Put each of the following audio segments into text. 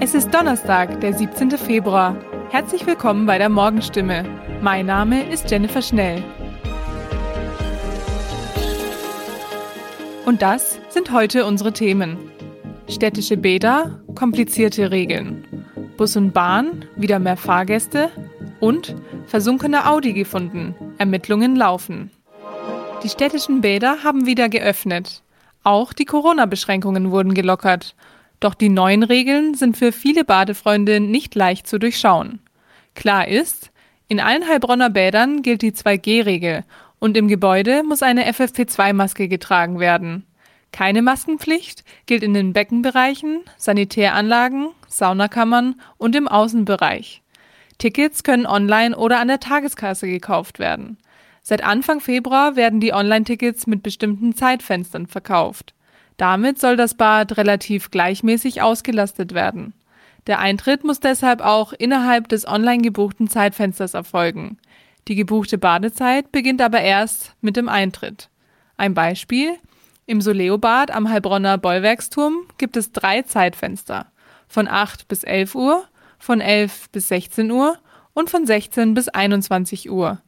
Es ist Donnerstag, der 17. Februar. Herzlich willkommen bei der Morgenstimme. Mein Name ist Jennifer Schnell. Und das sind heute unsere Themen. Städtische Bäder, komplizierte Regeln. Bus und Bahn, wieder mehr Fahrgäste und versunkene Audi gefunden. Ermittlungen laufen. Die städtischen Bäder haben wieder geöffnet. Auch die Corona-Beschränkungen wurden gelockert. Doch die neuen Regeln sind für viele Badefreunde nicht leicht zu durchschauen. Klar ist, in allen Heilbronner Bädern gilt die 2G-Regel und im Gebäude muss eine FFP2-Maske getragen werden. Keine Maskenpflicht gilt in den Beckenbereichen, Sanitäranlagen, Saunakammern und im Außenbereich. Tickets können online oder an der Tageskasse gekauft werden. Seit Anfang Februar werden die Online-Tickets mit bestimmten Zeitfenstern verkauft. Damit soll das Bad relativ gleichmäßig ausgelastet werden. Der Eintritt muss deshalb auch innerhalb des online gebuchten Zeitfensters erfolgen. Die gebuchte Badezeit beginnt aber erst mit dem Eintritt. Ein Beispiel im Soleo-Bad am Heilbronner Bollwerksturm gibt es drei Zeitfenster. Von 8 bis 11 Uhr, von 11 bis 16 Uhr und von 16 bis 21 Uhr.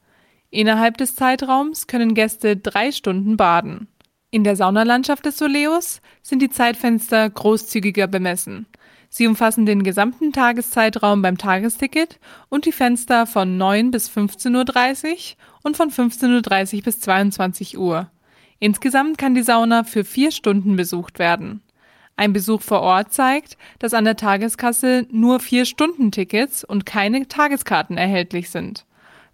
Innerhalb des Zeitraums können Gäste drei Stunden baden. In der Saunalandschaft des Soleos sind die Zeitfenster großzügiger bemessen. Sie umfassen den gesamten Tageszeitraum beim Tagesticket und die Fenster von 9 bis 15.30 Uhr und von 15.30 Uhr bis 22 Uhr. Insgesamt kann die Sauna für vier Stunden besucht werden. Ein Besuch vor Ort zeigt, dass an der Tageskasse nur vier Stunden Tickets und keine Tageskarten erhältlich sind.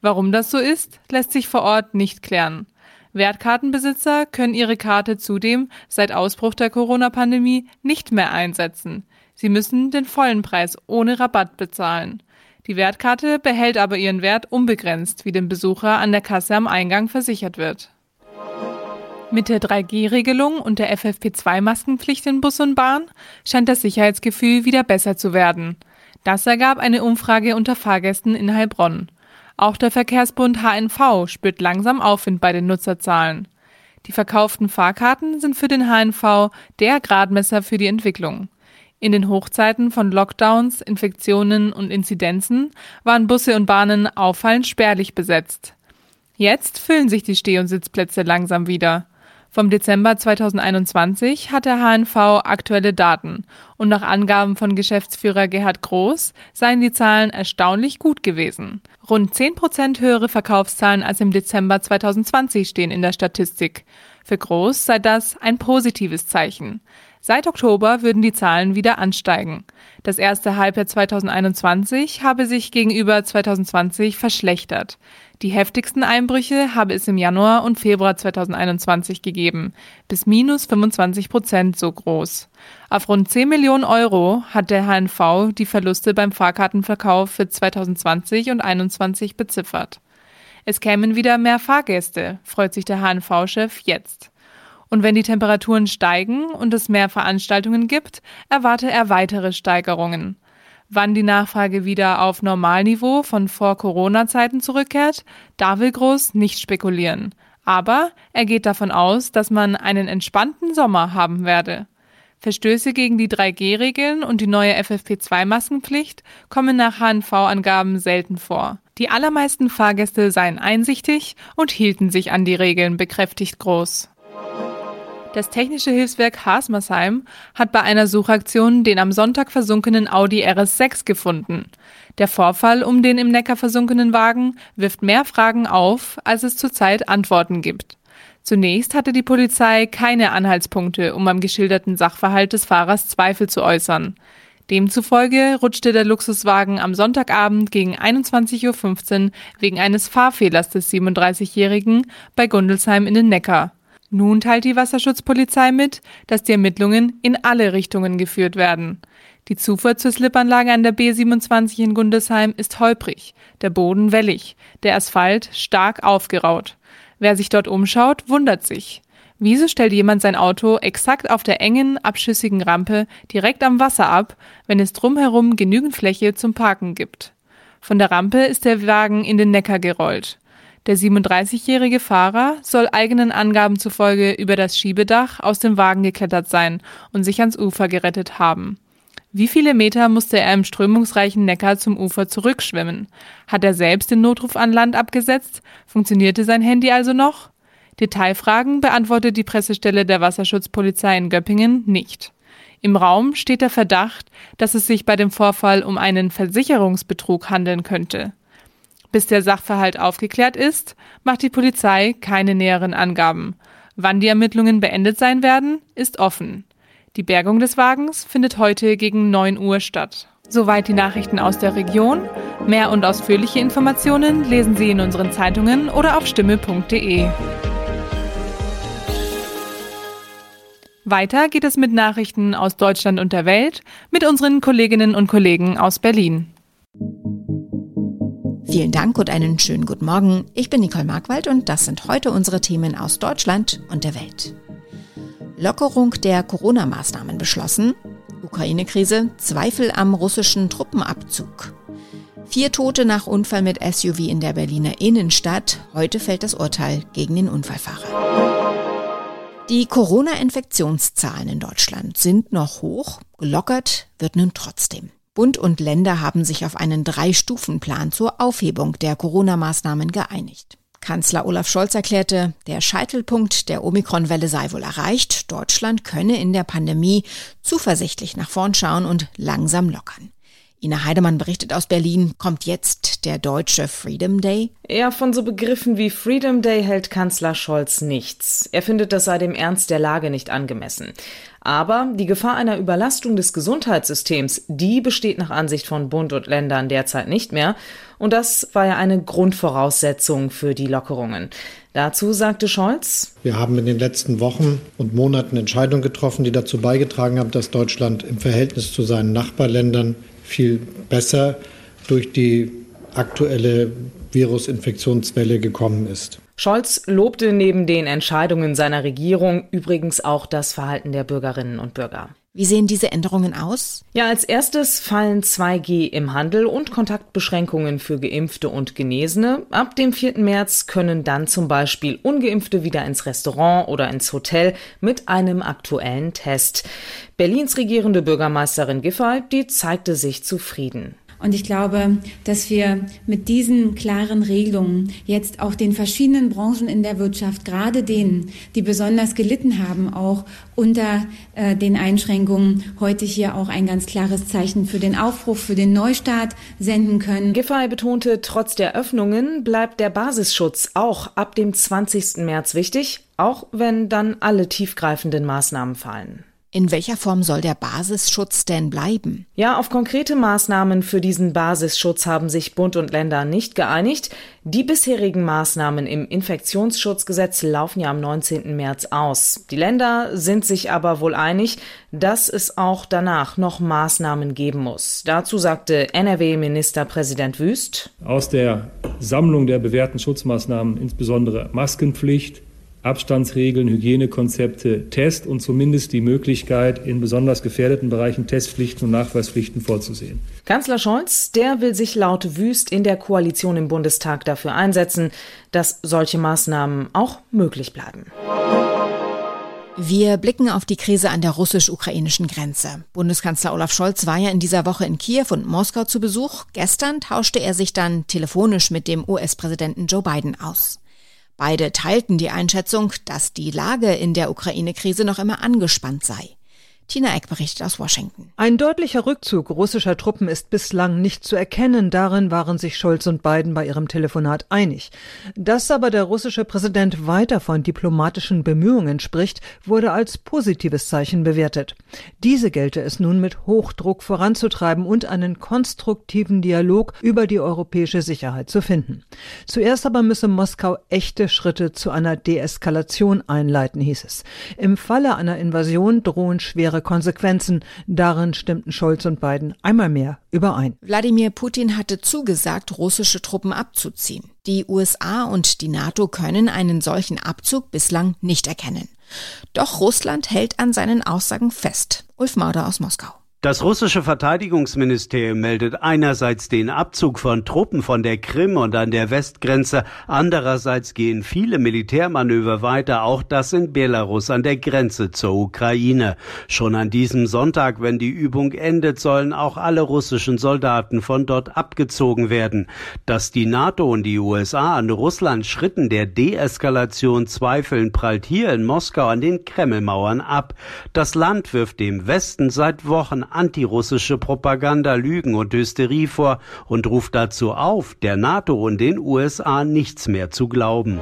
Warum das so ist, lässt sich vor Ort nicht klären. Wertkartenbesitzer können ihre Karte zudem seit Ausbruch der Corona-Pandemie nicht mehr einsetzen. Sie müssen den vollen Preis ohne Rabatt bezahlen. Die Wertkarte behält aber ihren Wert unbegrenzt, wie dem Besucher an der Kasse am Eingang versichert wird. Mit der 3G-Regelung und der FFP2-Maskenpflicht in Bus und Bahn scheint das Sicherheitsgefühl wieder besser zu werden. Das ergab eine Umfrage unter Fahrgästen in Heilbronn. Auch der Verkehrsbund HNV spürt langsam Aufwind bei den Nutzerzahlen. Die verkauften Fahrkarten sind für den HNV der Gradmesser für die Entwicklung. In den Hochzeiten von Lockdowns, Infektionen und Inzidenzen waren Busse und Bahnen auffallend spärlich besetzt. Jetzt füllen sich die Steh- und Sitzplätze langsam wieder. Vom Dezember 2021 hat der HNV aktuelle Daten und nach Angaben von Geschäftsführer Gerhard Groß seien die Zahlen erstaunlich gut gewesen. Rund 10 Prozent höhere Verkaufszahlen als im Dezember 2020 stehen in der Statistik. Für Groß sei das ein positives Zeichen. Seit Oktober würden die Zahlen wieder ansteigen. Das erste Halbjahr 2021 habe sich gegenüber 2020 verschlechtert. Die heftigsten Einbrüche habe es im Januar und Februar 2021 gegeben, bis minus 25 Prozent so groß. Auf rund 10 Millionen Euro hat der HNV die Verluste beim Fahrkartenverkauf für 2020 und 2021 beziffert. Es kämen wieder mehr Fahrgäste, freut sich der HNV-Chef jetzt. Und wenn die Temperaturen steigen und es mehr Veranstaltungen gibt, erwarte er weitere Steigerungen. Wann die Nachfrage wieder auf Normalniveau von vor Corona-Zeiten zurückkehrt, da will Groß nicht spekulieren. Aber er geht davon aus, dass man einen entspannten Sommer haben werde. Verstöße gegen die 3G-Regeln und die neue FFP2-Maskenpflicht kommen nach HNV-Angaben selten vor. Die allermeisten Fahrgäste seien einsichtig und hielten sich an die Regeln, bekräftigt Groß. Das technische Hilfswerk Hasmersheim hat bei einer Suchaktion den am Sonntag versunkenen Audi RS6 gefunden. Der Vorfall um den im Neckar versunkenen Wagen wirft mehr Fragen auf, als es zurzeit Antworten gibt. Zunächst hatte die Polizei keine Anhaltspunkte, um am geschilderten Sachverhalt des Fahrers Zweifel zu äußern. Demzufolge rutschte der Luxuswagen am Sonntagabend gegen 21.15 Uhr wegen eines Fahrfehlers des 37-Jährigen bei Gundelsheim in den Neckar. Nun teilt die Wasserschutzpolizei mit, dass die Ermittlungen in alle Richtungen geführt werden. Die Zufuhr zur Slipanlage an der B27 in Gundesheim ist holprig, der Boden wellig, der Asphalt stark aufgeraut. Wer sich dort umschaut, wundert sich. Wieso stellt jemand sein Auto exakt auf der engen, abschüssigen Rampe direkt am Wasser ab, wenn es drumherum genügend Fläche zum Parken gibt? Von der Rampe ist der Wagen in den Neckar gerollt. Der 37-jährige Fahrer soll eigenen Angaben zufolge über das Schiebedach aus dem Wagen geklettert sein und sich ans Ufer gerettet haben. Wie viele Meter musste er im strömungsreichen Neckar zum Ufer zurückschwimmen? Hat er selbst den Notruf an Land abgesetzt? Funktionierte sein Handy also noch? Detailfragen beantwortet die Pressestelle der Wasserschutzpolizei in Göppingen nicht. Im Raum steht der Verdacht, dass es sich bei dem Vorfall um einen Versicherungsbetrug handeln könnte. Bis der Sachverhalt aufgeklärt ist, macht die Polizei keine näheren Angaben. Wann die Ermittlungen beendet sein werden, ist offen. Die Bergung des Wagens findet heute gegen 9 Uhr statt. Soweit die Nachrichten aus der Region. Mehr und ausführliche Informationen lesen Sie in unseren Zeitungen oder auf stimme.de. Weiter geht es mit Nachrichten aus Deutschland und der Welt mit unseren Kolleginnen und Kollegen aus Berlin. Vielen Dank und einen schönen guten Morgen. Ich bin Nicole Markwald und das sind heute unsere Themen aus Deutschland und der Welt. Lockerung der Corona-Maßnahmen beschlossen. Ukraine-Krise, Zweifel am russischen Truppenabzug. Vier Tote nach Unfall mit SUV in der Berliner Innenstadt. Heute fällt das Urteil gegen den Unfallfahrer. Die Corona-Infektionszahlen in Deutschland sind noch hoch, gelockert wird nun trotzdem. Bund und Länder haben sich auf einen Drei-Stufen-Plan zur Aufhebung der Corona-Maßnahmen geeinigt. Kanzler Olaf Scholz erklärte, der Scheitelpunkt der Omikron-Welle sei wohl erreicht. Deutschland könne in der Pandemie zuversichtlich nach vorn schauen und langsam lockern. Ina Heidemann berichtet aus Berlin. Kommt jetzt der deutsche Freedom Day? Ja, von so Begriffen wie Freedom Day hält Kanzler Scholz nichts. Er findet, das sei dem Ernst der Lage nicht angemessen. Aber die Gefahr einer Überlastung des Gesundheitssystems, die besteht nach Ansicht von Bund und Ländern derzeit nicht mehr. Und das war ja eine Grundvoraussetzung für die Lockerungen. Dazu sagte Scholz, wir haben in den letzten Wochen und Monaten Entscheidungen getroffen, die dazu beigetragen haben, dass Deutschland im Verhältnis zu seinen Nachbarländern viel besser durch die aktuelle Virusinfektionswelle gekommen ist. Scholz lobte neben den Entscheidungen seiner Regierung übrigens auch das Verhalten der Bürgerinnen und Bürger. Wie sehen diese Änderungen aus? Ja, als erstes fallen 2G im Handel und Kontaktbeschränkungen für Geimpfte und Genesene. Ab dem 4. März können dann zum Beispiel Ungeimpfte wieder ins Restaurant oder ins Hotel mit einem aktuellen Test. Berlins regierende Bürgermeisterin Giffey, die zeigte sich zufrieden. Und ich glaube, dass wir mit diesen klaren Regelungen jetzt auch den verschiedenen Branchen in der Wirtschaft, gerade denen, die besonders gelitten haben, auch unter äh, den Einschränkungen, heute hier auch ein ganz klares Zeichen für den Aufbruch, für den Neustart senden können. Giffey betonte, trotz der Öffnungen bleibt der Basisschutz auch ab dem 20. März wichtig, auch wenn dann alle tiefgreifenden Maßnahmen fallen. In welcher Form soll der Basisschutz denn bleiben? Ja, auf konkrete Maßnahmen für diesen Basisschutz haben sich Bund und Länder nicht geeinigt. Die bisherigen Maßnahmen im Infektionsschutzgesetz laufen ja am 19. März aus. Die Länder sind sich aber wohl einig, dass es auch danach noch Maßnahmen geben muss. Dazu sagte NRW-Ministerpräsident Wüst. Aus der Sammlung der bewährten Schutzmaßnahmen, insbesondere Maskenpflicht, Abstandsregeln, Hygienekonzepte, Test und zumindest die Möglichkeit, in besonders gefährdeten Bereichen Testpflichten und Nachweispflichten vorzusehen. Kanzler Scholz, der will sich laut Wüst in der Koalition im Bundestag dafür einsetzen, dass solche Maßnahmen auch möglich bleiben. Wir blicken auf die Krise an der russisch-ukrainischen Grenze. Bundeskanzler Olaf Scholz war ja in dieser Woche in Kiew und Moskau zu Besuch. Gestern tauschte er sich dann telefonisch mit dem US-Präsidenten Joe Biden aus. Beide teilten die Einschätzung, dass die Lage in der Ukraine-Krise noch immer angespannt sei. Tina Eck berichtet aus Washington. Ein deutlicher Rückzug russischer Truppen ist bislang nicht zu erkennen. Darin waren sich Scholz und Biden bei ihrem Telefonat einig. Dass aber der russische Präsident weiter von diplomatischen Bemühungen spricht, wurde als positives Zeichen bewertet. Diese gelte es nun mit Hochdruck voranzutreiben und einen konstruktiven Dialog über die europäische Sicherheit zu finden. Zuerst aber müsse Moskau echte Schritte zu einer Deeskalation einleiten, hieß es. Im Falle einer Invasion drohen schwere schwere Konsequenzen. Darin stimmten Scholz und Biden einmal mehr überein. Wladimir Putin hatte zugesagt, russische Truppen abzuziehen. Die USA und die NATO können einen solchen Abzug bislang nicht erkennen. Doch Russland hält an seinen Aussagen fest. Ulf Mauder aus Moskau. Das russische Verteidigungsministerium meldet einerseits den Abzug von Truppen von der Krim und an der Westgrenze, andererseits gehen viele Militärmanöver weiter, auch das in Belarus an der Grenze zur Ukraine. Schon an diesem Sonntag, wenn die Übung endet, sollen auch alle russischen Soldaten von dort abgezogen werden. Dass die NATO und die USA an Russland Schritten der Deeskalation zweifeln, prallt hier in Moskau an den Kremlmauern ab. Das Land wirft dem Westen seit Wochen antirussische Propaganda, Lügen und Hysterie vor und ruft dazu auf, der NATO und den USA nichts mehr zu glauben.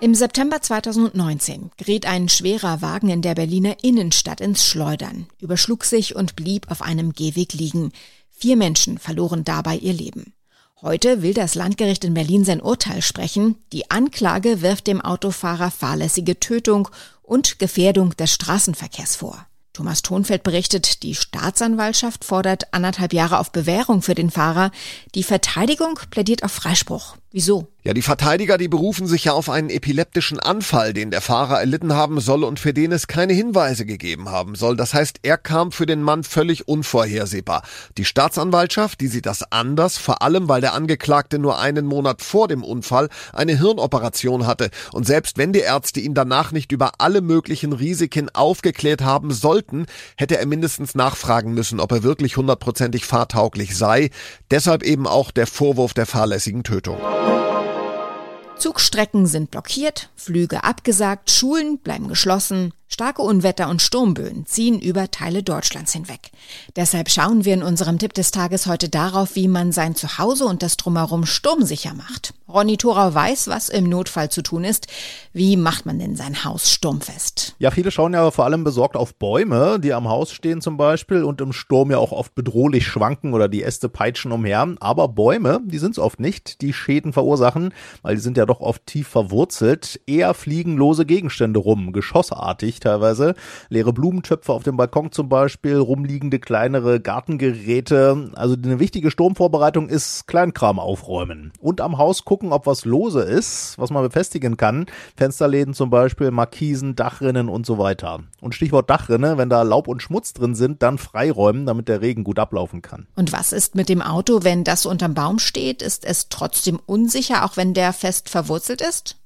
Im September 2019 geriet ein schwerer Wagen in der Berliner Innenstadt ins Schleudern, überschlug sich und blieb auf einem Gehweg liegen. Vier Menschen verloren dabei ihr Leben. Heute will das Landgericht in Berlin sein Urteil sprechen. Die Anklage wirft dem Autofahrer fahrlässige Tötung und Gefährdung des Straßenverkehrs vor. Thomas Thonfeld berichtet, die Staatsanwaltschaft fordert anderthalb Jahre auf Bewährung für den Fahrer. Die Verteidigung plädiert auf Freispruch. Wieso? Ja, die Verteidiger, die berufen sich ja auf einen epileptischen Anfall, den der Fahrer erlitten haben soll und für den es keine Hinweise gegeben haben soll. Das heißt, er kam für den Mann völlig unvorhersehbar. Die Staatsanwaltschaft, die sieht das anders, vor allem weil der Angeklagte nur einen Monat vor dem Unfall eine Hirnoperation hatte. Und selbst wenn die Ärzte ihn danach nicht über alle möglichen Risiken aufgeklärt haben sollten, hätte er mindestens nachfragen müssen, ob er wirklich hundertprozentig fahrtauglich sei. Deshalb eben auch der Vorwurf der fahrlässigen Tötung. Zugstrecken sind blockiert, Flüge abgesagt, Schulen bleiben geschlossen, Starke Unwetter und Sturmböen ziehen über Teile Deutschlands hinweg. Deshalb schauen wir in unserem Tipp des Tages heute darauf, wie man sein Zuhause und das Drumherum sturmsicher macht. Ronny Thorau weiß, was im Notfall zu tun ist. Wie macht man denn sein Haus sturmfest? Ja, viele schauen ja vor allem besorgt auf Bäume, die am Haus stehen zum Beispiel und im Sturm ja auch oft bedrohlich schwanken oder die Äste peitschen umher. Aber Bäume, die sind es oft nicht, die Schäden verursachen, weil die sind ja doch oft tief verwurzelt. Eher fliegen lose Gegenstände rum, geschossartig teilweise. Leere Blumentöpfe auf dem Balkon zum Beispiel, rumliegende kleinere Gartengeräte. Also eine wichtige Sturmvorbereitung ist Kleinkram aufräumen. Und am Haus gucken, ob was lose ist, was man befestigen kann. Fensterläden zum Beispiel, Markisen, Dachrinnen und so weiter. Und Stichwort Dachrinne, wenn da Laub und Schmutz drin sind, dann freiräumen, damit der Regen gut ablaufen kann. Und was ist mit dem Auto, wenn das unterm Baum steht? Ist es trotzdem unsicher, auch wenn der fest verwurzelt ist?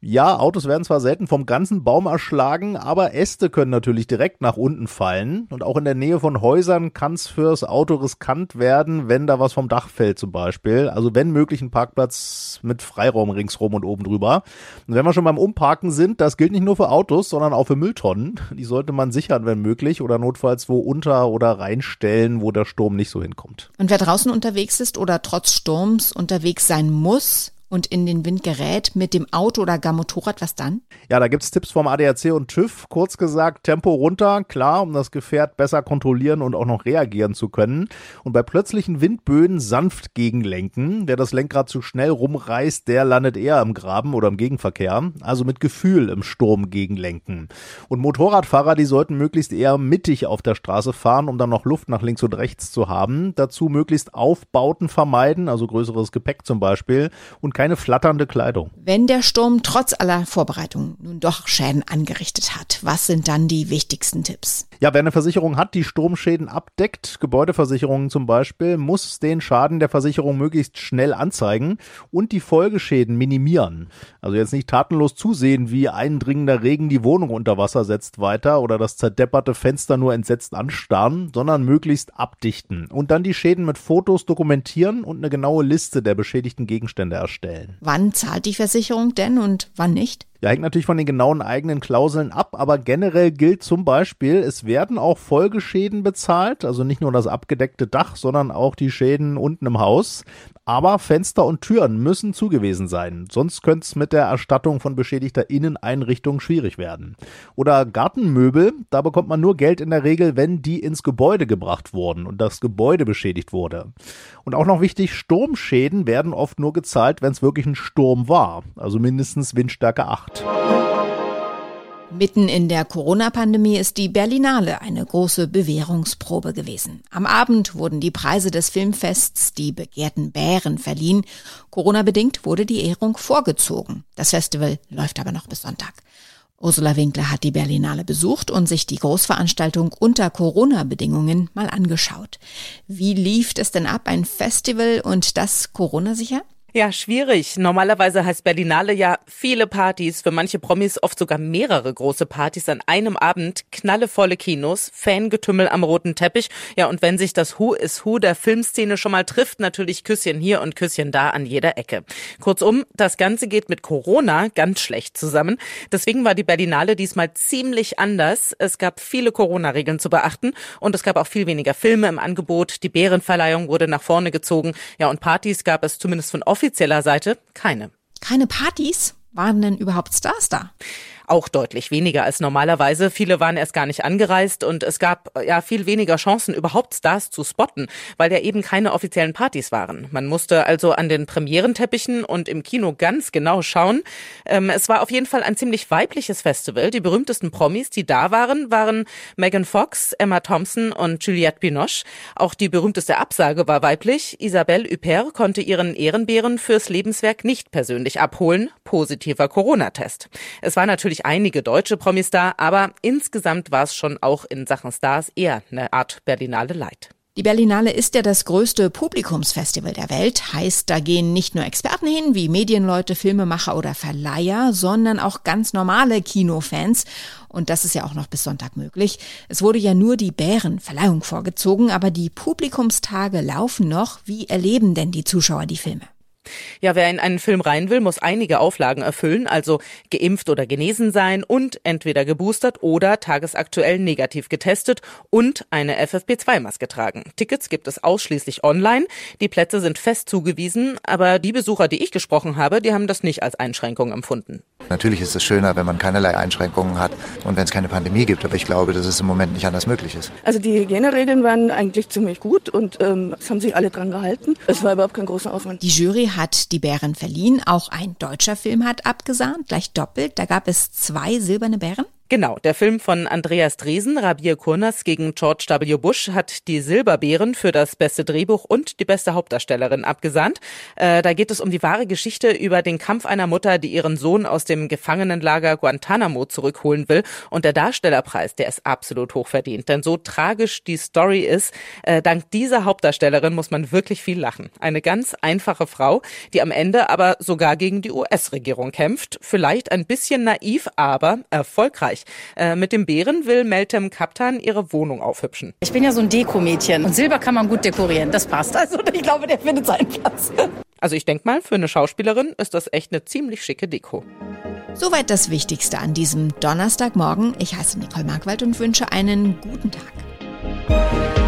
Ja, Autos werden zwar selten vom ganzen Baum erschlagen, aber Äste können natürlich direkt nach unten fallen. Und auch in der Nähe von Häusern kann es fürs Auto riskant werden, wenn da was vom Dach fällt zum Beispiel. Also wenn möglich ein Parkplatz mit Freiraum ringsrum und oben drüber. Und wenn wir schon beim Umparken sind, das gilt nicht nur für Autos, sondern auch für Mülltonnen. Die sollte man sichern, wenn möglich, oder notfalls wo unter oder reinstellen, wo der Sturm nicht so hinkommt. Und wer draußen unterwegs ist oder trotz Sturms unterwegs sein muss, und in den Wind gerät mit dem Auto oder gar Motorrad, was dann? Ja, da gibt's Tipps vom ADAC und TÜV. Kurz gesagt, Tempo runter, klar, um das Gefährt besser kontrollieren und auch noch reagieren zu können. Und bei plötzlichen Windböen sanft gegenlenken. Wer das Lenkrad zu schnell rumreißt, der landet eher im Graben oder im Gegenverkehr. Also mit Gefühl im Sturm gegenlenken. Und Motorradfahrer, die sollten möglichst eher mittig auf der Straße fahren, um dann noch Luft nach links und rechts zu haben. Dazu möglichst Aufbauten vermeiden, also größeres Gepäck zum Beispiel. Und keine flatternde Kleidung. Wenn der Sturm trotz aller Vorbereitungen nun doch Schäden angerichtet hat, was sind dann die wichtigsten Tipps? Ja, wer eine Versicherung hat, die Sturmschäden abdeckt, Gebäudeversicherungen zum Beispiel, muss den Schaden der Versicherung möglichst schnell anzeigen und die Folgeschäden minimieren. Also jetzt nicht tatenlos zusehen, wie eindringender Regen die Wohnung unter Wasser setzt weiter oder das zerdepperte Fenster nur entsetzt anstarren, sondern möglichst abdichten und dann die Schäden mit Fotos dokumentieren und eine genaue Liste der beschädigten Gegenstände erstellen stellen. Wann zahlt die Versicherung denn und wann nicht? Ja, hängt natürlich von den genauen eigenen Klauseln ab, aber generell gilt zum Beispiel, es werden auch Folgeschäden bezahlt, also nicht nur das abgedeckte Dach, sondern auch die Schäden unten im Haus. Aber Fenster und Türen müssen zugewiesen sein, sonst könnte es mit der Erstattung von beschädigter Inneneinrichtung schwierig werden. Oder Gartenmöbel, da bekommt man nur Geld in der Regel, wenn die ins Gebäude gebracht wurden und das Gebäude beschädigt wurde. Und auch noch wichtig, Sturmschäden werden oft nur gezahlt, wenn es wirklich ein Sturm war, also mindestens Windstärke 8 gemacht. Mitten in der Corona-Pandemie ist die Berlinale eine große Bewährungsprobe gewesen. Am Abend wurden die Preise des Filmfests die begehrten Bären verliehen. Corona-bedingt wurde die Ehrung vorgezogen. Das Festival läuft aber noch bis Sonntag. Ursula Winkler hat die Berlinale besucht und sich die Großveranstaltung unter Corona-Bedingungen mal angeschaut. Wie lief es denn ab, ein Festival und das Corona-sicher? Ja, schwierig. Normalerweise heißt Berlinale ja viele Partys, für manche Promis oft sogar mehrere große Partys an einem Abend, knallevolle Kinos, Fangetümmel am roten Teppich. Ja, und wenn sich das Who is Who der Filmszene schon mal trifft, natürlich Küsschen hier und Küsschen da an jeder Ecke. Kurzum, das Ganze geht mit Corona ganz schlecht zusammen. Deswegen war die Berlinale diesmal ziemlich anders. Es gab viele Corona-Regeln zu beachten und es gab auch viel weniger Filme im Angebot. Die Bärenverleihung wurde nach vorne gezogen. Ja, und Partys gab es zumindest von offizieller Seite keine. Keine Partys? Waren denn überhaupt Stars da? Auch deutlich weniger als normalerweise. Viele waren erst gar nicht angereist und es gab ja viel weniger Chancen, überhaupt Stars zu spotten, weil ja eben keine offiziellen Partys waren. Man musste also an den Premierenteppichen und im Kino ganz genau schauen. Ähm, es war auf jeden Fall ein ziemlich weibliches Festival. Die berühmtesten Promis, die da waren, waren Megan Fox, Emma Thompson und Juliette Binoche. Auch die berühmteste Absage war weiblich. Isabelle Huppert konnte ihren Ehrenbären fürs Lebenswerk nicht persönlich abholen. Positiver Corona-Test. Es war natürlich natürlich einige deutsche Promis da, aber insgesamt war es schon auch in Sachen Stars eher eine Art Berlinale Light. Die Berlinale ist ja das größte Publikumsfestival der Welt, heißt, da gehen nicht nur Experten hin, wie Medienleute, Filmemacher oder Verleiher, sondern auch ganz normale Kinofans. Und das ist ja auch noch bis Sonntag möglich. Es wurde ja nur die Bärenverleihung vorgezogen, aber die Publikumstage laufen noch. Wie erleben denn die Zuschauer die Filme? Ja, wer in einen Film rein will, muss einige Auflagen erfüllen, also geimpft oder genesen sein und entweder geboostert oder tagesaktuell negativ getestet und eine FFP2-Maske tragen. Tickets gibt es ausschließlich online. Die Plätze sind fest zugewiesen, aber die Besucher, die ich gesprochen habe, die haben das nicht als Einschränkung empfunden. Natürlich ist es schöner, wenn man keinerlei Einschränkungen hat und wenn es keine Pandemie gibt, aber ich glaube, dass es im Moment nicht anders möglich ist. Also die Hygieneregeln waren eigentlich ziemlich gut und ähm, es haben sich alle dran gehalten. Es war überhaupt kein großer Aufwand. Die Jury hat die Bären verliehen. Auch ein deutscher Film hat abgesahnt, gleich doppelt. Da gab es zwei silberne Bären. Genau, der Film von Andreas Dresen, Rabir Kurnas gegen George W. Bush, hat die Silberbeeren für das beste Drehbuch und die beste Hauptdarstellerin abgesandt. Äh, da geht es um die wahre Geschichte über den Kampf einer Mutter, die ihren Sohn aus dem Gefangenenlager Guantanamo zurückholen will. Und der Darstellerpreis, der ist absolut hochverdient. Denn so tragisch die Story ist, äh, dank dieser Hauptdarstellerin muss man wirklich viel lachen. Eine ganz einfache Frau, die am Ende aber sogar gegen die US-Regierung kämpft. Vielleicht ein bisschen naiv, aber erfolgreich. Österreich. Äh, mit dem Bären will Meltem Kaptan ihre Wohnung aufhübschen. Ich bin ja so ein Dekomädchen und Silber kann man gut dekorieren. Das passt. Also ich glaube, der findet seinen Platz. Also ich denke mal, für eine Schauspielerin ist das echt eine ziemlich schicke Deko. Soweit das Wichtigste an diesem Donnerstagmorgen. Ich heiße Nicole Markwald und wünsche einen guten Tag.